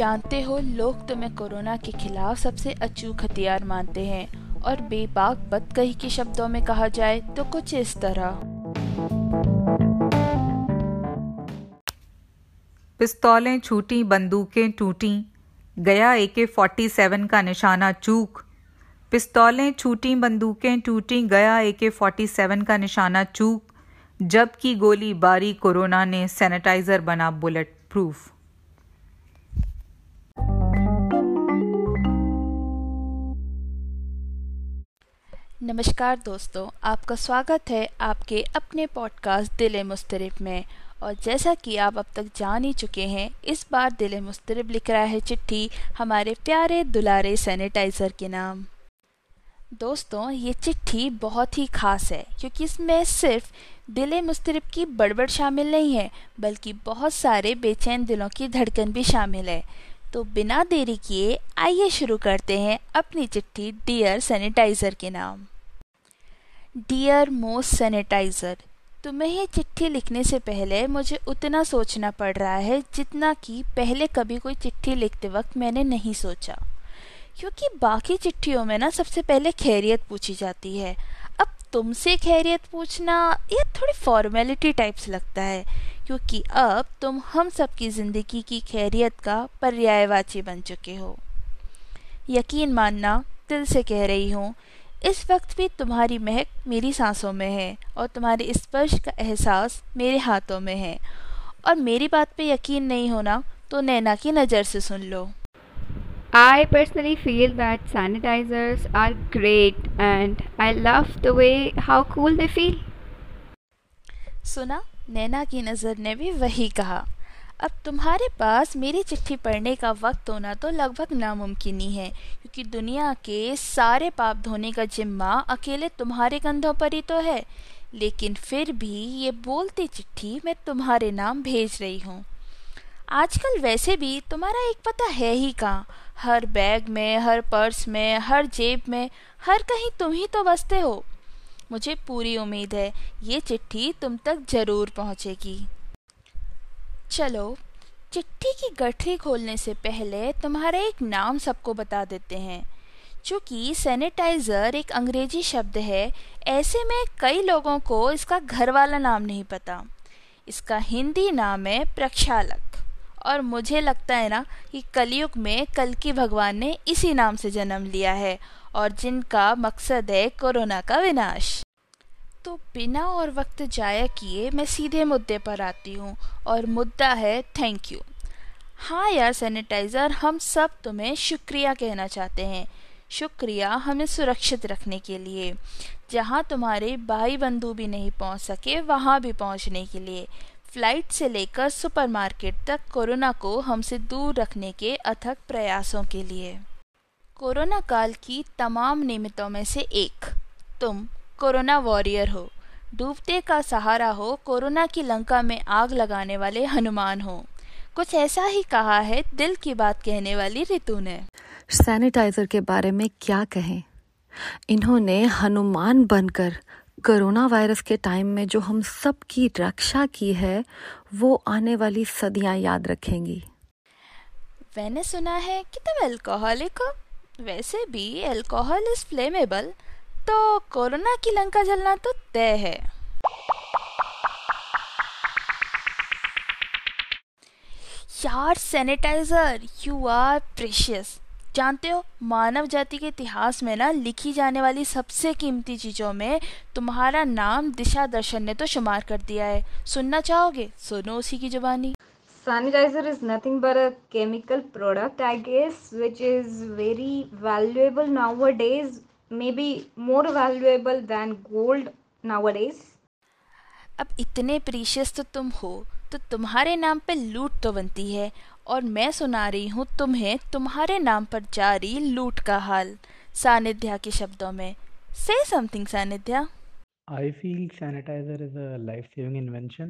जानते हो, लोग तुम्हें कोरोना के खिलाफ सबसे अचूक हथियार मानते हैं और बेबाक बदकही के शब्दों में कहा जाए तो कुछ इस तरह। पिस्तौलें छूटी, बंदूकें टूटी, गया ए के फोर्टी सेवन का निशाना चूक। पिस्तौलें छूटी, बंदूकें टूटी, गया ए के फोर्टी सेवन का निशाना चूक, जबकि गोली बारी कोरोना ने सैनिटाइजर बना बुलेट प्रूफ नमस्कार दोस्तों, आपका स्वागत है आपके अपने पॉडकास्ट दिल मुस्तरब में। और जैसा कि आप अब तक जान ही चुके हैं, इस बार दिल मुस्तरब लिख रहा है चिट्ठी हमारे प्यारे दुलारे सैनिटाइज़र के नाम। दोस्तों, ये चिट्ठी बहुत ही ख़ास है, क्योंकि इसमें सिर्फ़ दिल मुस्तरब की बड़बड़ शामिल नहीं है, बल्कि बहुत सारे बेचैन दिलों की धड़कन भी शामिल है। तो बिना देरी किए आइए शुरू करते हैं अपनी चिट्ठी डियर सैनिटाइज़र के नाम। डियर मोस्ट सैनिटाइज़र, तुम्हें ये चिट्ठी लिखने से पहले मुझे उतना सोचना पड़ रहा है जितना कि पहले कभी कोई चिट्ठी लिखते वक्त मैंने नहीं सोचा। क्योंकि बाकी चिट्ठियों में ना सबसे पहले खैरियत पूछी जाती है। अब तुमसे खैरियत पूछना, ये थोड़ी फॉर्मेलिटी टाइप्स लगता है। क्योंकि अब तुम हम सबकी ज़िंदगी की खैरियत का पर्यायवाची बन चुके हो। यकीन मानना, दिल से कह रही हूँ, इस वक्त भी तुम्हारी महक मेरी सांसों में है और तुम्हारे स्पर्श का एहसास मेरे हाथों में है। और मेरी बात पे यकीन नहीं होना तो नैना की नज़र से सुन लो। I personally feel that sanitizers are great and I love the way how cool they feel. सुना, नैना की नज़र ने भी वही कहा। अब तुम्हारे पास मेरी चिट्ठी पढ़ने का वक्त होना तो लगभग नामुमकिन ही है, क्योंकि दुनिया के सारे पाप धोने का जिम्मा अकेले तुम्हारे कंधों पर ही तो है। लेकिन फिर भी ये बोलती चिट्ठी मैं तुम्हारे नाम भेज रही हूँ। आजकल वैसे भी तुम्हारा एक पता है ही कहाँ। हर बैग में, हर पर्स में, हर जेब में, हर कहीं तुम ही तो बसते हो। मुझे पूरी उम्मीद है ये चिट्ठी तुम तक ज़रूर पहुँचेगी। चलो, चिट्ठी की गठरी खोलने से पहले तुम्हारा एक नाम सबको बता देते हैं। चूँकि सैनिटाइज़र एक अंग्रेज़ी शब्द है, ऐसे में कई लोगों को इसका घर वाला नाम नहीं पता। इसका हिंदी नाम है प्रक्षालक। और मुझे लगता है ना कि कलयुग में कल की भगवान ने इसी नाम से जन्म लिया है और जिनका मकसद है कोरोना का विनाश। तो बिना और वक्त जाया किए मैं सीधे मुद्दे पर आती हूँ और मुद्दा है थैंक यू हाँ यार सैनिटाइज़र हम सब तुम्हें शुक्रिया कहना चाहते हैं। शुक्रिया हमें सुरक्षित रखने के लिए। जहाँ तुम्हारे भाई बंधु भी नहीं पहुँच सके, वहाँ भी पहुँचने के लिए। फ़्लाइट से लेकर सुपरमार्केट तक कोरोना को हमसे दूर रखने के अथक प्रयासों के लिए। कोरोना काल की तमाम नियमितों में से एक। तुम कोरोना वॉरियर हो। डूबते का सहारा हो कोरोना की लंका में आग लगाने वाले हनुमान हो। कुछ ऐसा ही कहा है दिल की बात कहने वाली ऋतु ने। सैनिटाइजर के बारे में क्या कहें? इन्होंने हनुमान बनकर कोरोना वायरस के टाइम में जो हम सब की रक्षा की है वो आने वाली सदियाँ याद रखेंगी। मैंने सुना है कि तुम अल्कोहलिक हो। वैसे भी अल्कोहल इज़ फ्लेमेबल तो कोरोना की लंका जलना तो तय है। यार सैनिटाइजर यू आर प्रेशियस जानते हो, मानव जाति के इतिहास में ना लिखी जाने वाली सबसे कीमती चीज़ों में तुम्हारा नाम दिशा दर्शन ने तो शुमार कर दिया है। सुनना चाहोगे? सुनो उसी की जुबानी। Sanitizer is nothing but a chemical product i guess which is very valuable nowadays maybe more valuable than gold nowadays अब इतने प्रीशियस तो तुम हो तो तुम्हारे नाम पे लूट तो बनती है और मैं सुना रही हूँ तुम्हें तुम्हारे नाम पर जारी लूट का हाल सानिध्या के शब्दों में say something Sanidhya I feel sanitizer is a uh, uh, uh, uh, a life-saving invention,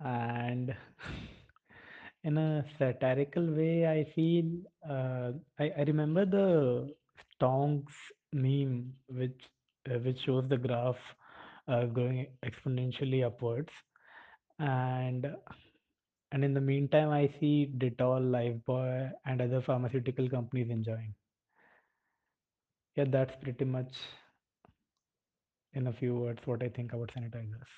and in a satirical way, I feel uh, I, I remember the stonks meme which uh, which shows the graph uh, going exponentially upwards. And uh, I feel sanitizer is a life-saving invention, and in a satirical way, I feel uh, I, I remember the stonks meme which uh, which shows the graph uh, going exponentially upwards. And in the meantime, I see Dettol, Lifebuoy, and other pharmaceutical companies enjoying. Yeah, that's pretty much in a few words what I think about sanitizers.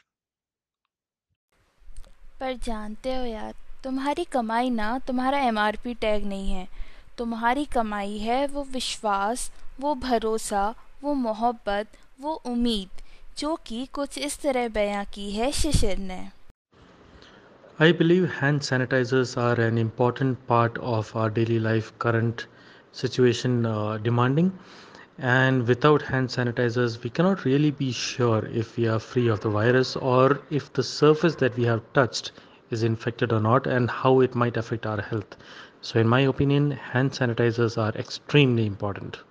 पर जानते हो यार तुम्हारी कमाई ना तुम्हारा M R P tag नहीं है। तुम्हारी कमाई है वो विश्वास, वो भरोसा, वो मोहब्बत, वो उम्मीद, जो कि कुछ इस तरह बयां की है शिशिर ने। I believe hand sanitizers are an important part of our daily life current situation demanding and without hand sanitizers we cannot really be sure if we are free of the virus और if the surface that we have touched is infected or not and how it might affect our health so in my opinion hand sanitizers are extremely important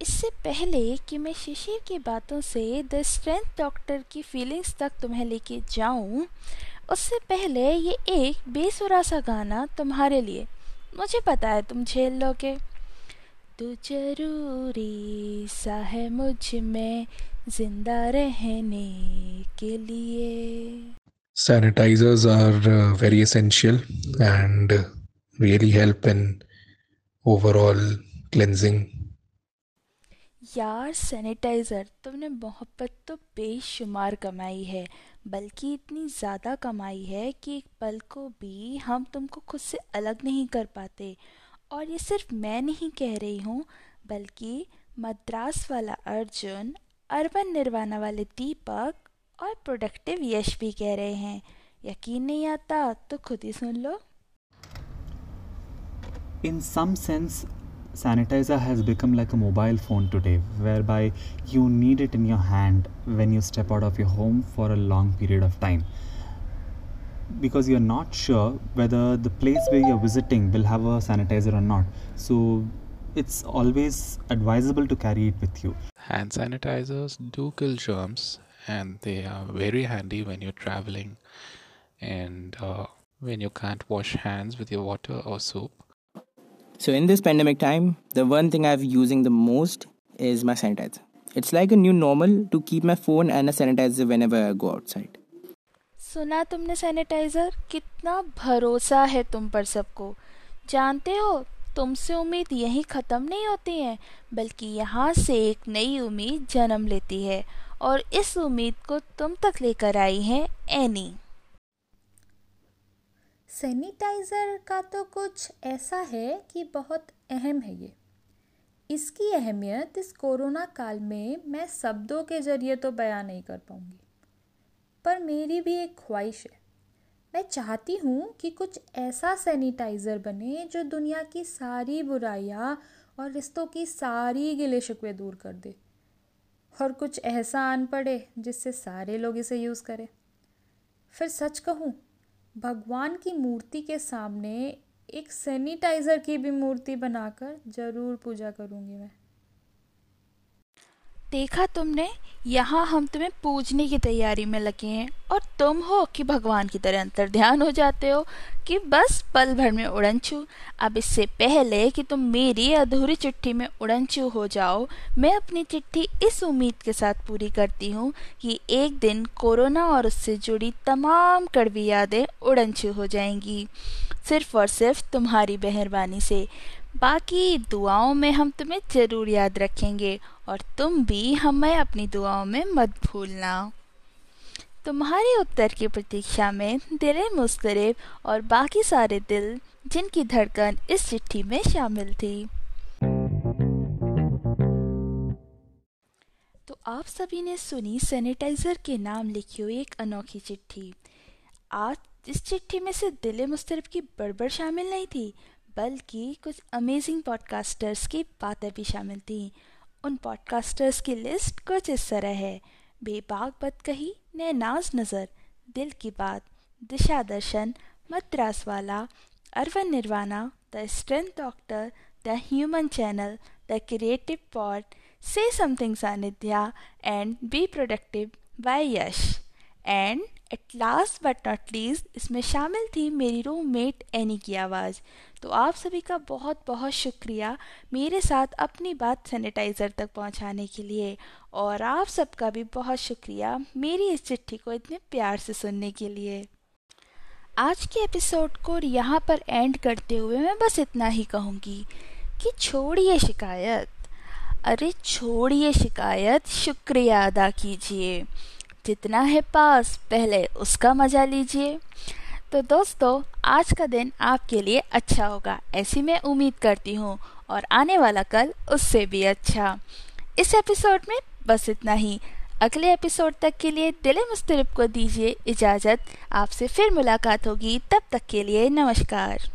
इससे पहले कि मैं शिशिर की बातों से the strength doctor की feelings तक तुम्हें लेके जाऊँ उससे पहले ये एक बेसुरा सा गाना तुम्हारे लिए मुझे पता है तुम झेल लोगे तो ज़रूरी सा है मुझमें ज़िंदा रहने के लिए Sanitizers are uh, very essential and really help in overall cleansing. यार सैनिटाइज़र तुमने मोहब्बत तो बेशुमार कमाई है बल्कि इतनी ज़्यादा कमाई है कि एक पल को भी हम तुमको खुद से अलग नहीं कर पाते। और ये सिर्फ़ मैं नहीं कह रही हूँ बल्कि मद्रास वाला अर्जुन अर्बन निर्वाणा वाले दीपक और प्रोडक्टिव यश भी कह रहे हैं यकीन नहीं आता तो खुद ही सुन लो In some sense, sanitizer has become like a mobile phone today, whereby you need it in your hand when you step out of your home for a long period of time. Because you're not sure whether the place where you're visiting will have a sanitizer or not. So it's always advisable to carry it with you. Hand sanitizers do kill germs and they are very handy when you're traveling and uh, when you can't wash hands with your water or soap so in this pandemic time, the one thing I've using the most is my sanitizer. It's like a new normal to keep my phone and a sanitizer whenever I go outside. सुना तुमने sanitiser कितना भरोसा है तुम पर सबको जानते हो तुमसे उम्मीद यही ख़त्म नहीं होती है बल्कि यहाँ से एक नई उम्मीद जन्म लेती है और इस उम्मीद को तुम तक लेकर आई है, एनी। सैनिटाइज़र का तो कुछ ऐसा है कि बहुत अहम है ये। इसकी अहमियत इस कोरोना काल में मैं शब्दों के ज़रिए तो बयान नहीं कर पाऊँगी। पर मेरी भी एक ख्वाहिश है। मैं चाहती हूँ कि कुछ ऐसा सैनिटाइज़र बने जो दुनिया की सारी बुराइयाँ और रिश्तों की सारी गिले शिकवे दूर कर दे। और कुछ ऐसा आन पड़े जिससे सारे लोग इसे यूज़ करें। फिर सच कहूँ, भगवान की मूर्ति के सामने एक सैनिटाइज़र की भी मूर्ति बनाकर ज़रूर पूजा करूँगी मैं। देखा तुमने? यहाँ हम तुम्हें पूजने की तैयारी में लगे हैं और तुम हो कि भगवान की तरह अंतर ध्यान हो जाते हो कि बस पल भर में उड़न छू अब इससे पहले कि तुम मेरी अधूरी चिट्ठी में उड़न छू हो जाओ, मैं अपनी चिट्ठी इस उम्मीद के साथ पूरी करती हूँ कि एक दिन कोरोना और उससे जुड़ी तमाम कड़वी यादें उड़न छू हो जाएँगी। सिर्फ़ और सिर्फ़ तुम्हारी मेहरबानी से। बाकी दुआओं में हम तुम्हें ज़रूर याद रखेंगे और तुम भी हमें अपनी दुआओं में मत भूलना। तुम्हारे उत्तर की प्रतीक्षा में दिले मुस्तरब और बाकी सारे दिल जिनकी धड़कन इस चिट्ठी में शामिल थी। तो आप सभी ने सुनी सैनिटाइज़र के नाम लिखी हुई एक अनोखी चिट्ठी। आज इस चिट्ठी में से दिल मुस्तरब की बड़बड़ शामिल नहीं थी, बल्कि कुछ अमेजिंग पॉडकास्टर्स की बातें भी शामिल थी। उन पॉडकास्टर्स की लिस्ट कुछ इस तरह है। बेबाक बद कही ने नाज नज़र, दिल की बात, दिशा दर्शन, मद्रास वाला urban nirvana, the strength doctor, the human channel, the creative pot, say something Sanidhya, and be productive by Yash. And at last but not least इसमें शामिल थी मेरी रूममेट एनी की आवाज़। तो आप सभी का बहुत बहुत शुक्रिया मेरे साथ अपनी बात सैनिटाइज़र तक पहुँचाने के लिए। और आप सबका भी बहुत शुक्रिया मेरी इस चिट्ठी को इतने प्यार से सुनने के लिए। आज के एपिसोड को यहाँ पर एंड करते हुए मैं बस इतना ही कहूँगी कि छोड़िए शिकायत। अरे छोड़िए शिकायत, शुक्रिया अदा कीजिए। जितना है पास, पहले उसका मज़ा लीजिए। तो दोस्तों, आज का दिन आपके लिए अच्छा होगा, ऐसी मैं उम्मीद करती हूँ, और आने वाला कल उससे भी अच्छा। इस एपिसोड में बस इतना ही। अगले एपिसोड तक के लिए दिले मुस्तरब को दीजिए इजाज़त। आपसे फिर मुलाकात होगी, तब तक के लिए नमस्कार।